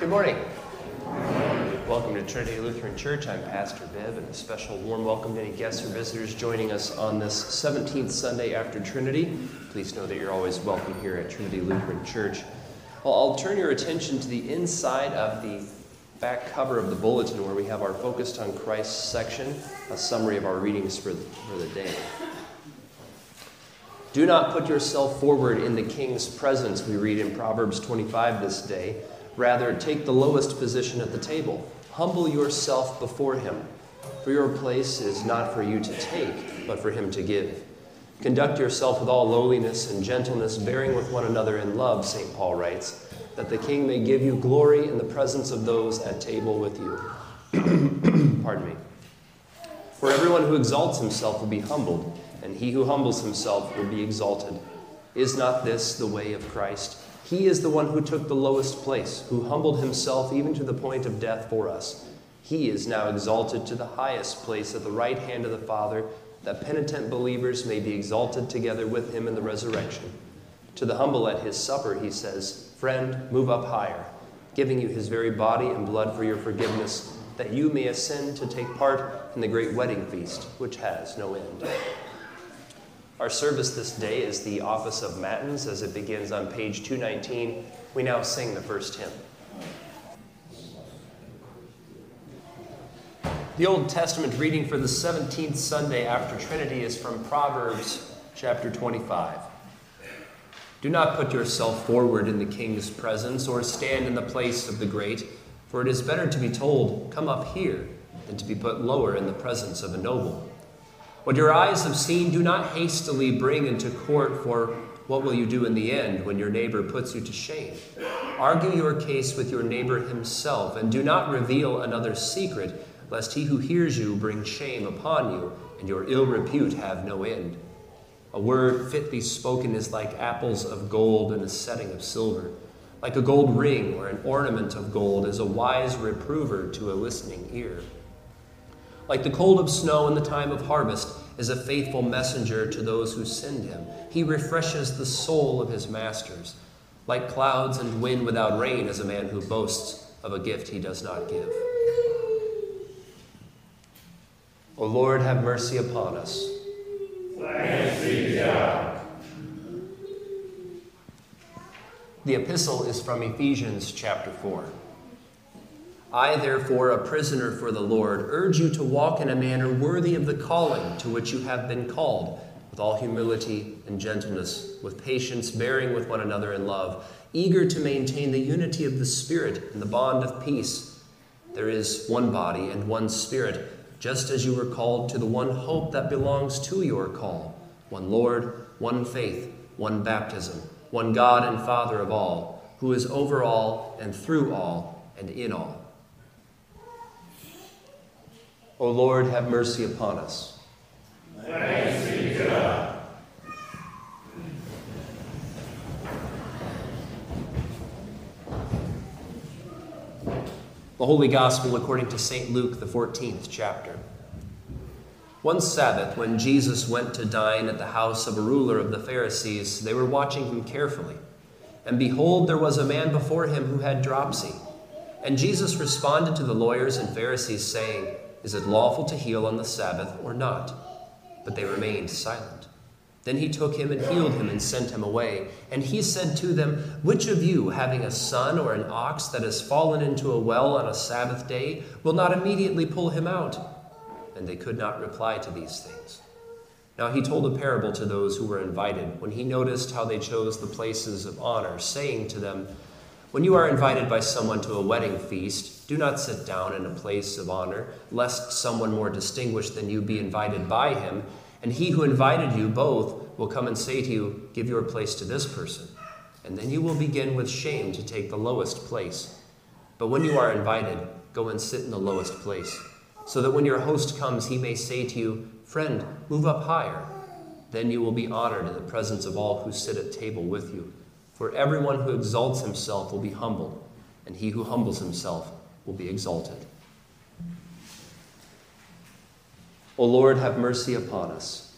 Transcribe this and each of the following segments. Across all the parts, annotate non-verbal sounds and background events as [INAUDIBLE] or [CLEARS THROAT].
Good morning. Welcome to Trinity Lutheran Church. I'm Pastor Bibb, and a special warm welcome to any guests or visitors joining us on this 17th Sunday after Trinity. Please know that you're always welcome here at Trinity Lutheran Church. Well, I'll turn your attention to the inside of the back cover of the bulletin where we have our Focused on Christ section, a summary of our readings for the, for the day. Do not put yourself forward in the king's presence, we read in Proverbs 25 this day. Rather, take the lowest position at the table. Humble yourself before him, for your place is not for you to take, but for him to give. Conduct yourself with all lowliness and gentleness, bearing with one another in love, St. Paul writes, that the king may give you glory in the presence of those at table with you. [CLEARS THROAT] Pardon me. For everyone who exalts himself will be humbled and he who humbles himself will be exalted. Is not this the way of Christ? He is the one who took the lowest place, who humbled himself even to the point of death for us. He is now exalted to the highest place at the right hand of the Father, that penitent believers may be exalted together with him in the resurrection. To the humble at his supper, he says, Friend, move up higher, giving you his very body and blood for your forgiveness, that you may ascend to take part in the great wedding feast, which has no end. Our service this day is the Office of Matins as it begins on page 219. We now sing the first hymn. The Old Testament reading for the 17th Sunday after Trinity is from Proverbs chapter 25. Do not put yourself forward in the king's presence or stand in the place of the great, for it is better to be told, Come up here, than to be put lower in the presence of a noble. What your eyes have seen, do not hastily bring into court, for what will you do in the end when your neighbor puts you to shame? Argue your case with your neighbor himself, and do not reveal another's secret, lest he who hears you bring shame upon you, and your ill repute have no end. A word fitly spoken is like apples of gold in a setting of silver. Like a gold ring or an ornament of gold is a wise reprover to a listening ear. Like the cold of snow in the time of harvest is a faithful messenger to those who send him. He refreshes the soul of his masters. Like clouds and wind without rain is a man who boasts of a gift he does not give. O Lord, have mercy upon us. Thanks be God. The epistle is from Ephesians chapter 4. I, therefore, a prisoner for the Lord, urge you to walk in a manner worthy of the calling to which you have been called, with all humility and gentleness, with patience, bearing with one another in love, eager to maintain the unity of the Spirit in the bond of peace. There is one body and one Spirit, just as you were called to the one hope that belongs to your call one Lord, one faith, one baptism, one God and Father of all, who is over all and through all and in all. O Lord, have mercy upon us. Thanks be to God. The Holy Gospel according to St. Luke, the 14th chapter. One Sabbath, when Jesus went to dine at the house of a ruler of the Pharisees, they were watching him carefully. And behold, there was a man before him who had dropsy. And Jesus responded to the lawyers and Pharisees, saying, is it lawful to heal on the Sabbath or not? But they remained silent. Then he took him and healed him and sent him away. And he said to them, Which of you, having a son or an ox that has fallen into a well on a Sabbath day, will not immediately pull him out? And they could not reply to these things. Now he told a parable to those who were invited, when he noticed how they chose the places of honor, saying to them, when you are invited by someone to a wedding feast, do not sit down in a place of honor, lest someone more distinguished than you be invited by him, and he who invited you both will come and say to you, Give your place to this person. And then you will begin with shame to take the lowest place. But when you are invited, go and sit in the lowest place, so that when your host comes, he may say to you, Friend, move up higher. Then you will be honored in the presence of all who sit at table with you. For everyone who exalts himself will be humbled, and he who humbles himself will be exalted. O Lord, have mercy upon us.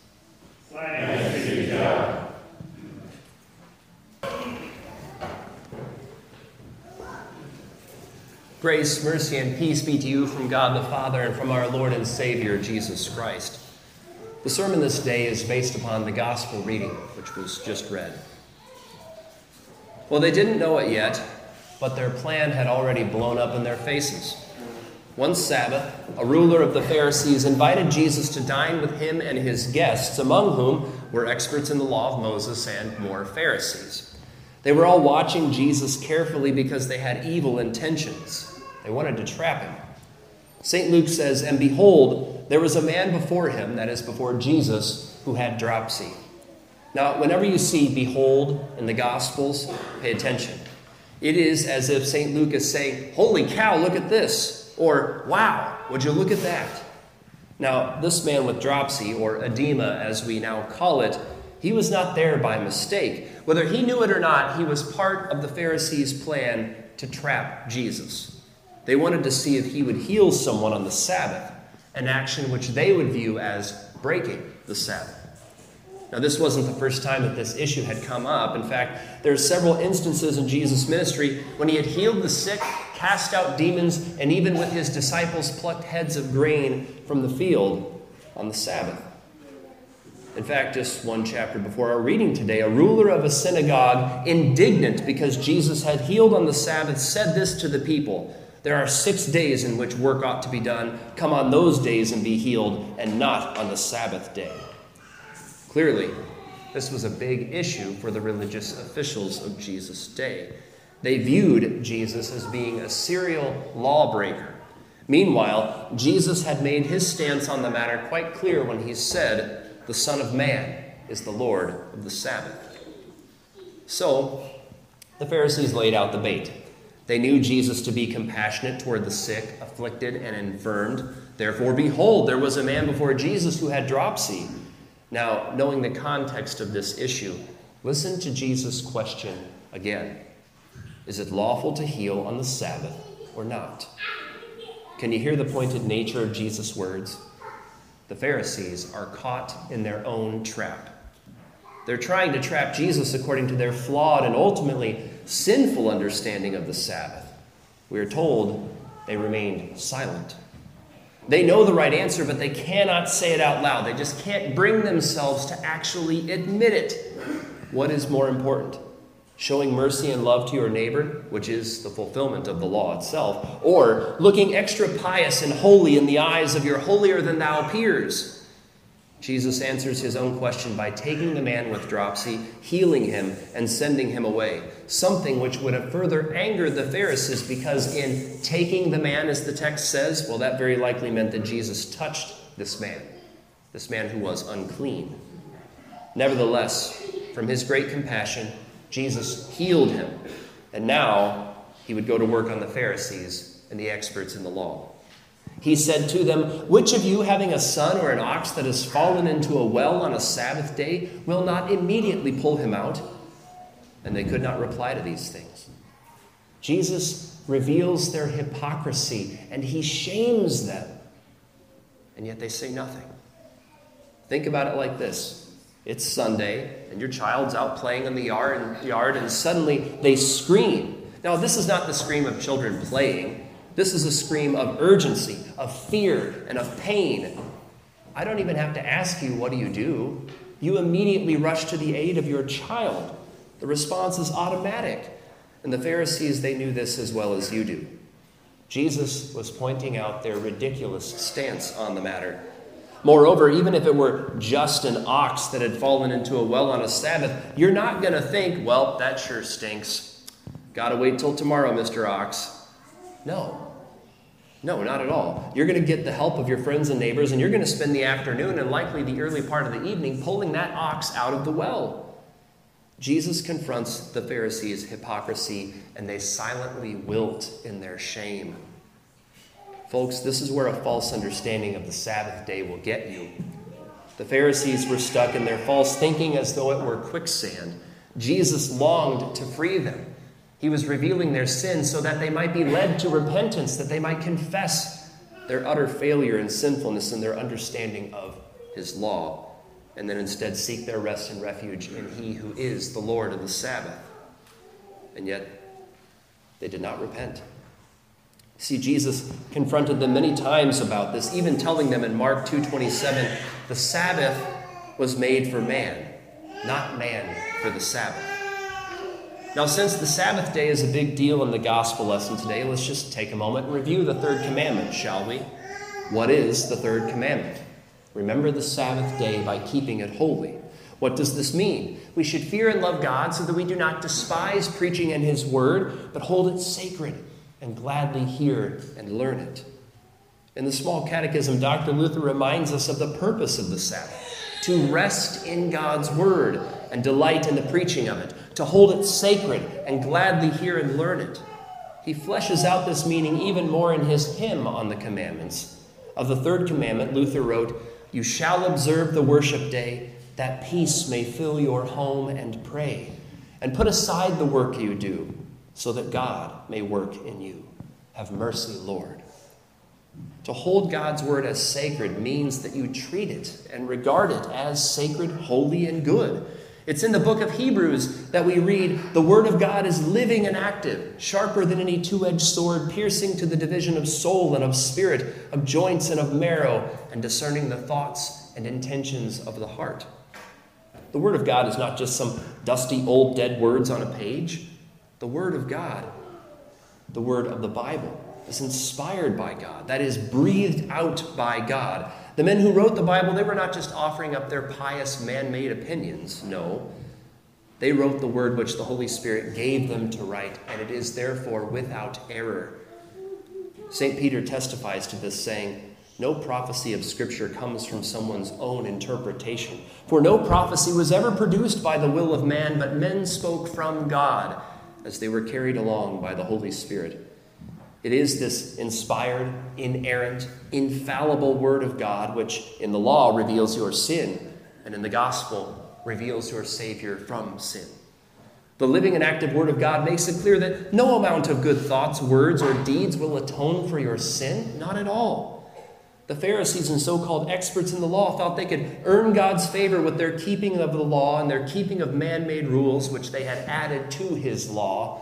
Thanks be God. Grace, mercy, and peace be to you from God the Father and from our Lord and Savior, Jesus Christ. The sermon this day is based upon the gospel reading, which was just read. Well, they didn't know it yet, but their plan had already blown up in their faces. One Sabbath, a ruler of the Pharisees invited Jesus to dine with him and his guests, among whom were experts in the law of Moses and more Pharisees. They were all watching Jesus carefully because they had evil intentions. They wanted to trap him. St. Luke says, And behold, there was a man before him, that is, before Jesus, who had dropsy. Now, whenever you see behold in the Gospels, pay attention. It is as if St. Luke is saying, Holy cow, look at this. Or, wow, would you look at that? Now, this man with dropsy, or edema as we now call it, he was not there by mistake. Whether he knew it or not, he was part of the Pharisees' plan to trap Jesus. They wanted to see if he would heal someone on the Sabbath, an action which they would view as breaking the Sabbath. Now, this wasn't the first time that this issue had come up. In fact, there are several instances in Jesus' ministry when he had healed the sick, cast out demons, and even with his disciples plucked heads of grain from the field on the Sabbath. In fact, just one chapter before our reading today, a ruler of a synagogue, indignant because Jesus had healed on the Sabbath, said this to the people there are six days in which work ought to be done. Come on those days and be healed, and not on the Sabbath day. Clearly, this was a big issue for the religious officials of Jesus' day. They viewed Jesus as being a serial lawbreaker. Meanwhile, Jesus had made his stance on the matter quite clear when he said, The Son of Man is the Lord of the Sabbath. So, the Pharisees laid out the bait. They knew Jesus to be compassionate toward the sick, afflicted, and infirmed. Therefore, behold, there was a man before Jesus who had dropsy. Now, knowing the context of this issue, listen to Jesus' question again Is it lawful to heal on the Sabbath or not? Can you hear the pointed nature of Jesus' words? The Pharisees are caught in their own trap. They're trying to trap Jesus according to their flawed and ultimately sinful understanding of the Sabbath. We are told they remained silent. They know the right answer, but they cannot say it out loud. They just can't bring themselves to actually admit it. What is more important? Showing mercy and love to your neighbor, which is the fulfillment of the law itself, or looking extra pious and holy in the eyes of your holier than thou peers? Jesus answers his own question by taking the man with dropsy, healing him, and sending him away. Something which would have further angered the Pharisees because, in taking the man, as the text says, well, that very likely meant that Jesus touched this man, this man who was unclean. Nevertheless, from his great compassion, Jesus healed him, and now he would go to work on the Pharisees and the experts in the law. He said to them, Which of you, having a son or an ox that has fallen into a well on a Sabbath day, will not immediately pull him out? And they could not reply to these things. Jesus reveals their hypocrisy and he shames them. And yet they say nothing. Think about it like this it's Sunday, and your child's out playing in the yard, and suddenly they scream. Now, this is not the scream of children playing. This is a scream of urgency, of fear, and of pain. I don't even have to ask you, what do you do? You immediately rush to the aid of your child. The response is automatic. And the Pharisees, they knew this as well as you do. Jesus was pointing out their ridiculous stance on the matter. Moreover, even if it were just an ox that had fallen into a well on a Sabbath, you're not going to think, well, that sure stinks. Gotta wait till tomorrow, Mr. Ox. No. No, not at all. You're going to get the help of your friends and neighbors, and you're going to spend the afternoon and likely the early part of the evening pulling that ox out of the well. Jesus confronts the Pharisees' hypocrisy, and they silently wilt in their shame. Folks, this is where a false understanding of the Sabbath day will get you. The Pharisees were stuck in their false thinking as though it were quicksand. Jesus longed to free them. He was revealing their sins so that they might be led to repentance, that they might confess their utter failure and sinfulness in their understanding of His law, and then instead seek their rest and refuge in He who is the Lord of the Sabbath. And yet, they did not repent. See, Jesus confronted them many times about this, even telling them in Mark 2:27, the Sabbath was made for man, not man for the Sabbath. Now, since the Sabbath day is a big deal in the gospel lesson today, let's just take a moment and review the third commandment, shall we? What is the third commandment? Remember the Sabbath day by keeping it holy. What does this mean? We should fear and love God so that we do not despise preaching and His word, but hold it sacred and gladly hear and learn it. In the small catechism, Dr. Luther reminds us of the purpose of the Sabbath to rest in God's word and delight in the preaching of it, to hold it sacred and gladly hear and learn it. He fleshes out this meaning even more in his hymn on the commandments. Of the third commandment, Luther wrote, You shall observe the worship day, that peace may fill your home and pray, and put aside the work you do, so that God may work in you. Have mercy, Lord. To hold God's word as sacred means that you treat it and regard it as sacred, holy, and good. It's in the book of Hebrews that we read the word of God is living and active, sharper than any two edged sword, piercing to the division of soul and of spirit, of joints and of marrow, and discerning the thoughts and intentions of the heart. The word of God is not just some dusty old dead words on a page. The word of God, the word of the Bible, is inspired by God, that is, breathed out by God. The men who wrote the Bible, they were not just offering up their pious man made opinions. No. They wrote the word which the Holy Spirit gave them to write, and it is therefore without error. St. Peter testifies to this, saying, No prophecy of Scripture comes from someone's own interpretation. For no prophecy was ever produced by the will of man, but men spoke from God as they were carried along by the Holy Spirit. It is this inspired, inerrant, infallible Word of God which in the law reveals your sin and in the gospel reveals your Savior from sin. The living and active Word of God makes it clear that no amount of good thoughts, words, or deeds will atone for your sin. Not at all. The Pharisees and so called experts in the law thought they could earn God's favor with their keeping of the law and their keeping of man made rules, which they had added to his law.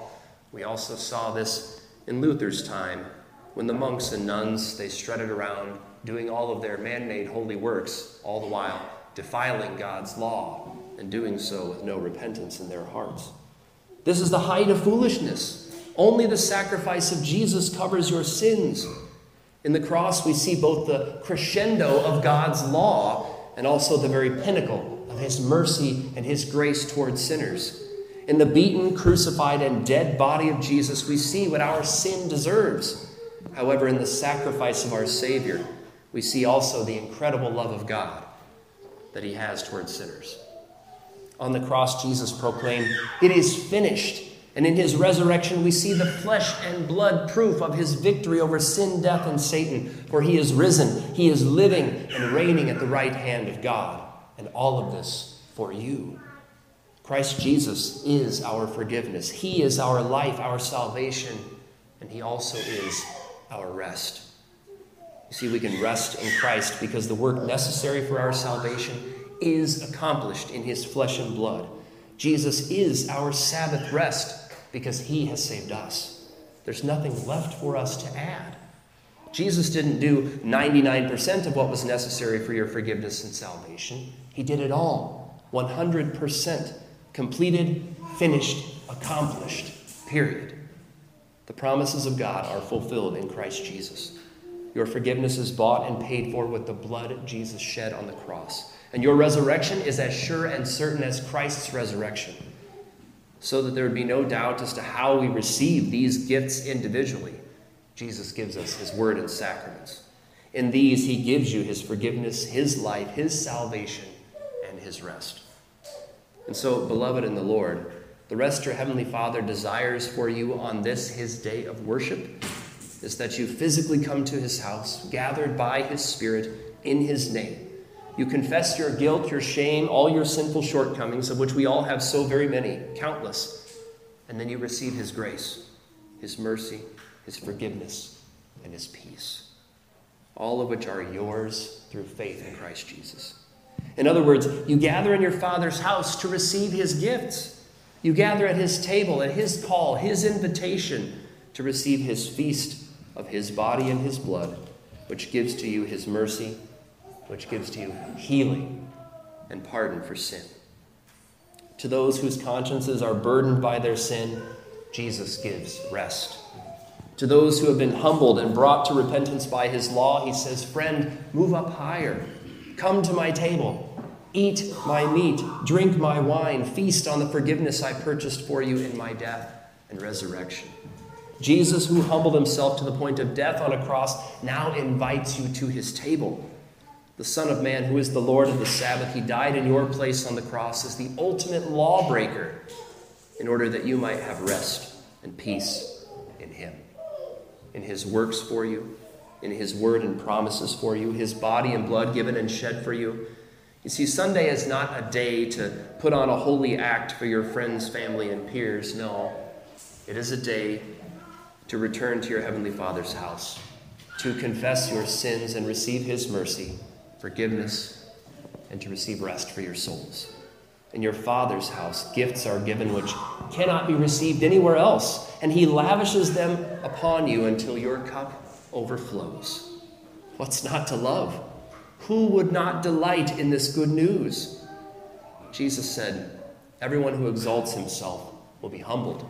We also saw this in Luther's time, when the monks and nuns they strutted around doing all of their man-made holy works, all the while defiling God's law and doing so with no repentance in their hearts. This is the height of foolishness. Only the sacrifice of Jesus covers your sins. In the cross, we see both the crescendo of God's law and also the very pinnacle of his mercy and his grace towards sinners. In the beaten, crucified, and dead body of Jesus, we see what our sin deserves. However, in the sacrifice of our Savior, we see also the incredible love of God that He has towards sinners. On the cross, Jesus proclaimed, It is finished. And in his resurrection, we see the flesh and blood proof of his victory over sin, death, and Satan. For he is risen, he is living and reigning at the right hand of God. And all of this for you. Christ Jesus is our forgiveness. He is our life, our salvation, and He also is our rest. You see, we can rest in Christ because the work necessary for our salvation is accomplished in His flesh and blood. Jesus is our Sabbath rest because He has saved us. There's nothing left for us to add. Jesus didn't do 99% of what was necessary for your forgiveness and salvation, He did it all, 100% completed, finished, accomplished, period. The promises of God are fulfilled in Christ Jesus. Your forgiveness is bought and paid for with the blood Jesus shed on the cross. And your resurrection is as sure and certain as Christ's resurrection, so that there would be no doubt as to how we receive these gifts individually. Jesus gives us his word and sacraments. In these, he gives you his forgiveness, his life, his salvation, and his rest. And so, beloved in the Lord, the rest your Heavenly Father desires for you on this, his day of worship, is that you physically come to his house, gathered by his Spirit in his name. You confess your guilt, your shame, all your sinful shortcomings, of which we all have so very many, countless. And then you receive his grace, his mercy, his forgiveness, and his peace, all of which are yours through faith in Christ Jesus. In other words, you gather in your Father's house to receive his gifts. You gather at his table, at his call, his invitation to receive his feast of his body and his blood, which gives to you his mercy, which gives to you healing and pardon for sin. To those whose consciences are burdened by their sin, Jesus gives rest. To those who have been humbled and brought to repentance by his law, he says, Friend, move up higher. Come to my table. Eat my meat. Drink my wine. Feast on the forgiveness I purchased for you in my death and resurrection. Jesus, who humbled himself to the point of death on a cross, now invites you to his table. The Son of Man, who is the Lord of the Sabbath, he died in your place on the cross as the ultimate lawbreaker in order that you might have rest and peace in him, in his works for you, in his word and promises for you, his body and blood given and shed for you. You see, Sunday is not a day to put on a holy act for your friends, family, and peers. No, it is a day to return to your Heavenly Father's house, to confess your sins and receive His mercy, forgiveness, and to receive rest for your souls. In your Father's house, gifts are given which cannot be received anywhere else, and He lavishes them upon you until your cup overflows. What's not to love? Who would not delight in this good news? Jesus said, Everyone who exalts himself will be humbled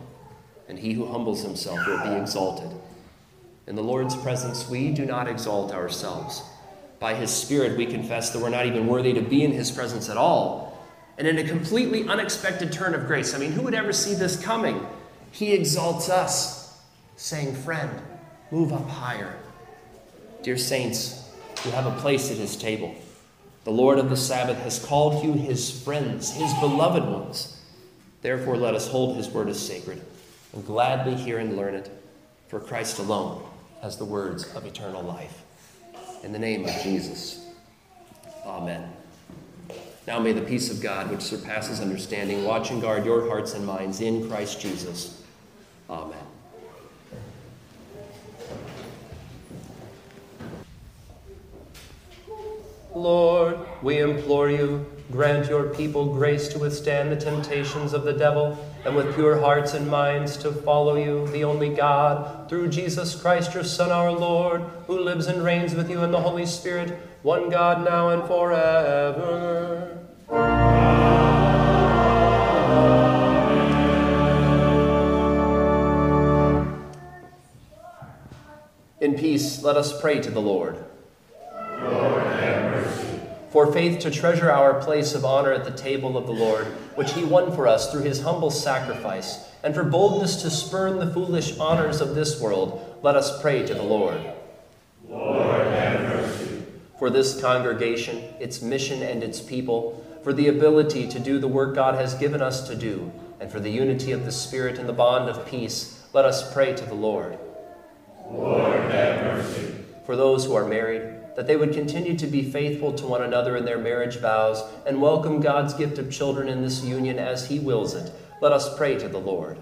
and he who humbles himself will be exalted. In the Lord's presence, we do not exalt ourselves. By his Spirit, we confess that we're not even worthy to be in his presence at all. And in a completely unexpected turn of grace, I mean, who would ever see this coming? He exalts us, saying, Friend, move up higher. Dear saints, you have a place at his table. The Lord of the Sabbath has called you his friends, his beloved ones. Therefore, let us hold his word as sacred and gladly hear and learn it, for Christ alone has the words of eternal life. In the name of Jesus, Amen. Now may the peace of God, which surpasses understanding, watch and guard your hearts and minds in Christ Jesus. Amen. Lord, we implore you, grant your people grace to withstand the temptations of the devil, and with pure hearts and minds to follow you, the only God, through Jesus Christ, your Son, our Lord, who lives and reigns with you in the Holy Spirit, one God now and forever. In peace, let us pray to the Lord. For faith to treasure our place of honor at the table of the Lord, which he won for us through his humble sacrifice, and for boldness to spurn the foolish honors of this world, let us pray to the Lord. Lord, have mercy. For this congregation, its mission, and its people, for the ability to do the work God has given us to do, and for the unity of the Spirit and the bond of peace, let us pray to the Lord. Lord, have mercy. For those who are married, that they would continue to be faithful to one another in their marriage vows and welcome God's gift of children in this union as He wills it. Let us pray to the Lord.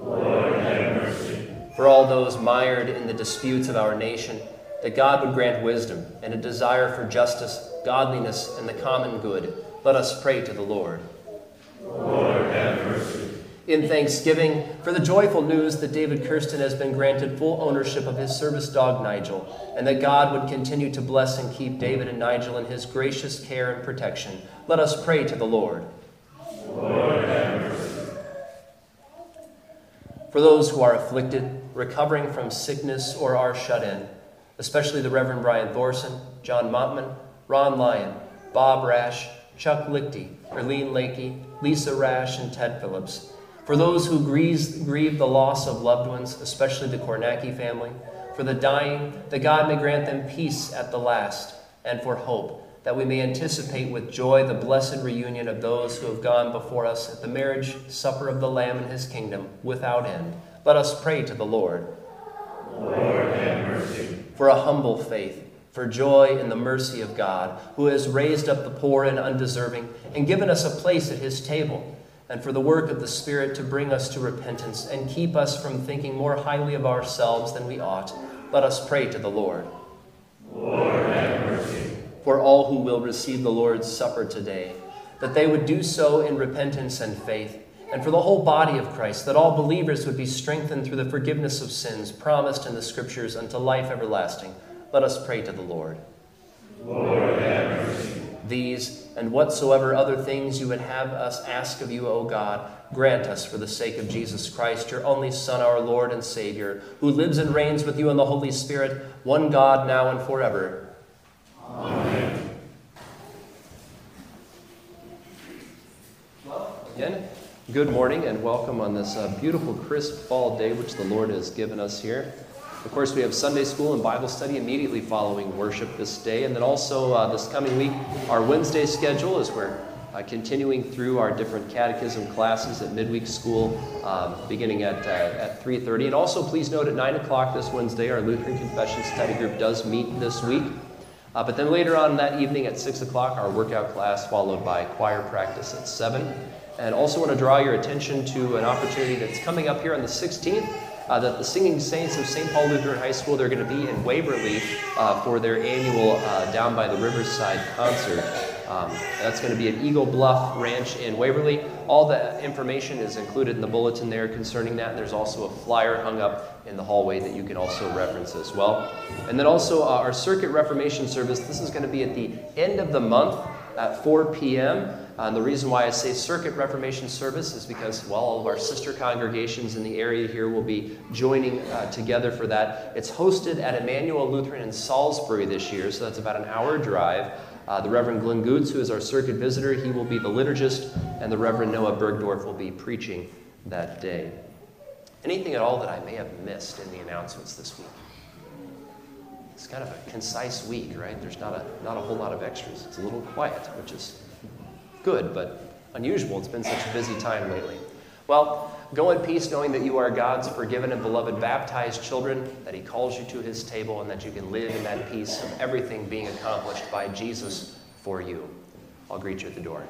Lord, have mercy. For all those mired in the disputes of our nation, that God would grant wisdom and a desire for justice, godliness, and the common good, let us pray to the Lord. Lord. In thanksgiving for the joyful news that David Kirsten has been granted full ownership of his service dog Nigel, and that God would continue to bless and keep David and Nigel in his gracious care and protection, let us pray to the Lord. Lord. For those who are afflicted, recovering from sickness, or are shut in, especially the Reverend Brian Thorson, John Montman, Ron Lyon, Bob Rash, Chuck Lichty, Erlene Lakey, Lisa Rash, and Ted Phillips. For those who grieve, grieve the loss of loved ones, especially the Kornacki family. For the dying, that God may grant them peace at the last, and for hope, that we may anticipate with joy the blessed reunion of those who have gone before us at the marriage supper of the Lamb in his kingdom without end. Let us pray to the Lord Lord, have mercy. for a humble faith, for joy in the mercy of God, who has raised up the poor and undeserving and given us a place at his table, and for the work of the Spirit to bring us to repentance and keep us from thinking more highly of ourselves than we ought. Let us pray to the Lord. Lord, have mercy. For all who will receive the Lord's Supper today, that they would do so in repentance and faith, and for the whole body of Christ, that all believers would be strengthened through the forgiveness of sins promised in the Scriptures unto life everlasting. Let us pray to the Lord. Lord, have mercy. These and whatsoever other things you would have us ask of you, O God, grant us for the sake of Jesus Christ, your only Son, our Lord and Savior, who lives and reigns with you in the Holy Spirit, one God, now and forever. Amen. Well, again, good morning and welcome on this uh, beautiful, crisp fall day which the Lord has given us here. Of course, we have Sunday school and Bible study immediately following worship this day. And then also uh, this coming week, our Wednesday schedule is we're uh, continuing through our different catechism classes at midweek school um, beginning at, uh, at 3.30. And also, please note at 9 o'clock this Wednesday, our Lutheran Confession Study Group does meet this week. Uh, but then later on that evening at 6 o'clock, our workout class, followed by choir practice at 7. And also want to draw your attention to an opportunity that's coming up here on the 16th uh, that the Singing Saints of St. Paul Lutheran High School, they're going to be in Waverly uh, for their annual uh, Down by the Riverside concert. Um, that's going to be at Eagle Bluff Ranch in Waverly. All the information is included in the bulletin there concerning that. And there's also a flyer hung up in the hallway that you can also reference as well. And then also uh, our Circuit Reformation service. This is going to be at the end of the month at 4 p.m. Uh, and the reason why I say Circuit Reformation Service is because, well, all of our sister congregations in the area here will be joining uh, together for that. It's hosted at Emmanuel Lutheran in Salisbury this year, so that's about an hour drive. Uh, the Reverend Glenn Goots, who is our circuit visitor, he will be the liturgist, and the Reverend Noah Bergdorf will be preaching that day. Anything at all that I may have missed in the announcements this week? It's kind of a concise week, right? There's not a, not a whole lot of extras. It's a little quiet, which is good, but unusual. It's been such a busy time lately. Well, go in peace knowing that you are God's forgiven and beloved baptized children, that He calls you to His table, and that you can live in that peace of everything being accomplished by Jesus for you. I'll greet you at the door.